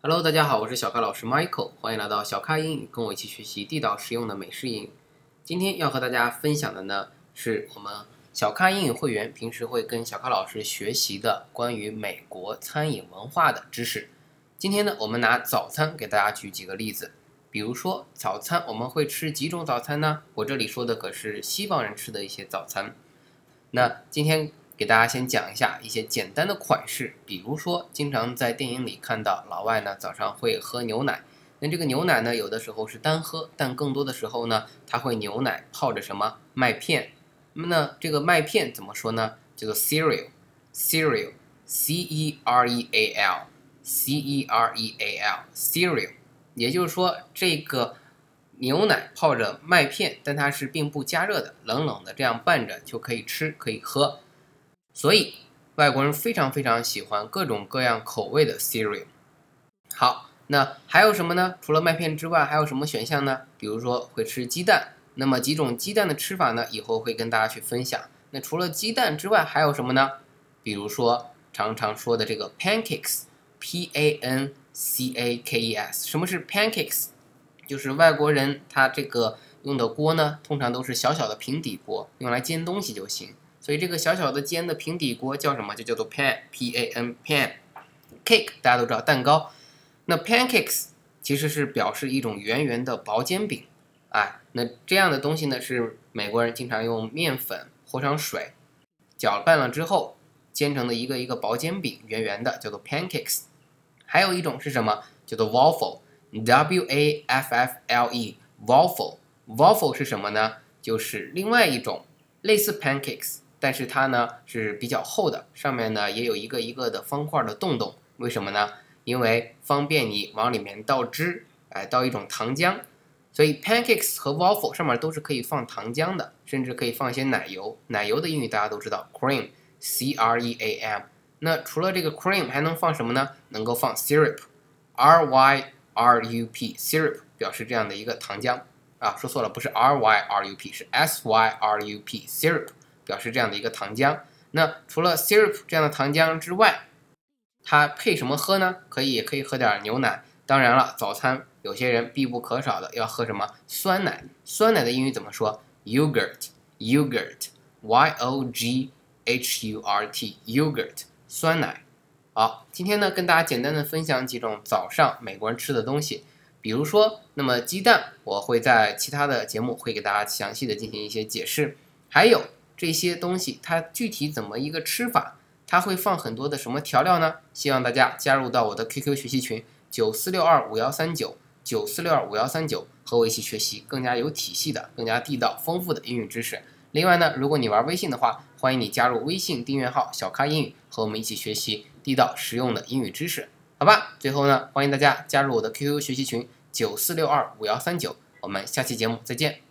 Hello，大家好，我是小咖老师 Michael，欢迎来到小咖英语，跟我一起学习地道实用的美式英语。今天要和大家分享的呢，是我们小咖英语会员平时会跟小咖老师学习的关于美国餐饮文化的知识。今天呢，我们拿早餐给大家举几个例子，比如说早餐我们会吃几种早餐呢？我这里说的可是西方人吃的一些早餐。那今天。给大家先讲一下一些简单的款式，比如说经常在电影里看到老外呢早上会喝牛奶，那这个牛奶呢有的时候是单喝，但更多的时候呢他会牛奶泡着什么麦片，那么呢这个麦片怎么说呢？叫做 cereal，cereal，c e r e a l，c e r e a l，cereal，也就是说这个牛奶泡着麦片，但它是并不加热的，冷冷的这样拌着就可以吃可以喝。所以外国人非常非常喜欢各种各样口味的 cereal。好，那还有什么呢？除了麦片之外，还有什么选项呢？比如说会吃鸡蛋。那么几种鸡蛋的吃法呢？以后会跟大家去分享。那除了鸡蛋之外，还有什么呢？比如说常常说的这个 pancakes，p a n c a k e s。什么是 pancakes？就是外国人他这个用的锅呢，通常都是小小的平底锅，用来煎东西就行。所以这个小小的煎的平底锅叫什么？就叫做 pan，p a n pan。cake 大家都知道蛋糕，那 pancakes 其实是表示一种圆圆的薄煎饼。哎，那这样的东西呢，是美国人经常用面粉和上水搅拌了之后煎成的一个一个薄煎饼，圆圆的，叫做 pancakes。还有一种是什么？叫做 waffle，w a f f l e，waffle。waffle 是什么呢？就是另外一种类似 pancakes。但是它呢是比较厚的，上面呢也有一个一个的方块的洞洞，为什么呢？因为方便你往里面倒汁，哎，倒一种糖浆。所以 pancakes 和 waffle 上面都是可以放糖浆的，甚至可以放一些奶油。奶油的英语大家都知道，cream，c r e a m。那除了这个 cream 还能放什么呢？能够放 syrup，r y r u p，syrup 表示这样的一个糖浆啊，说错了，不是 r y r u p，是 s y r u p，syrup。表示这样的一个糖浆。那除了 syrup 这样的糖浆之外，它配什么喝呢？可以可以喝点牛奶。当然了，早餐有些人必不可少的要喝什么酸奶。酸奶的英语怎么说？yogurt，yogurt，y o g h u r t，yogurt，酸奶。好，今天呢跟大家简单的分享几种早上美国人吃的东西，比如说，那么鸡蛋，我会在其他的节目会给大家详细的进行一些解释，还有。这些东西它具体怎么一个吃法？它会放很多的什么调料呢？希望大家加入到我的 QQ 学习群九四六二五幺三九九四六二五幺三九，和我一起学习更加有体系的、更加地道、丰富的英语知识。另外呢，如果你玩微信的话，欢迎你加入微信订阅号小咖英语，和我们一起学习地道实用的英语知识。好吧，最后呢，欢迎大家加入我的 QQ 学习群九四六二五幺三九，我们下期节目再见。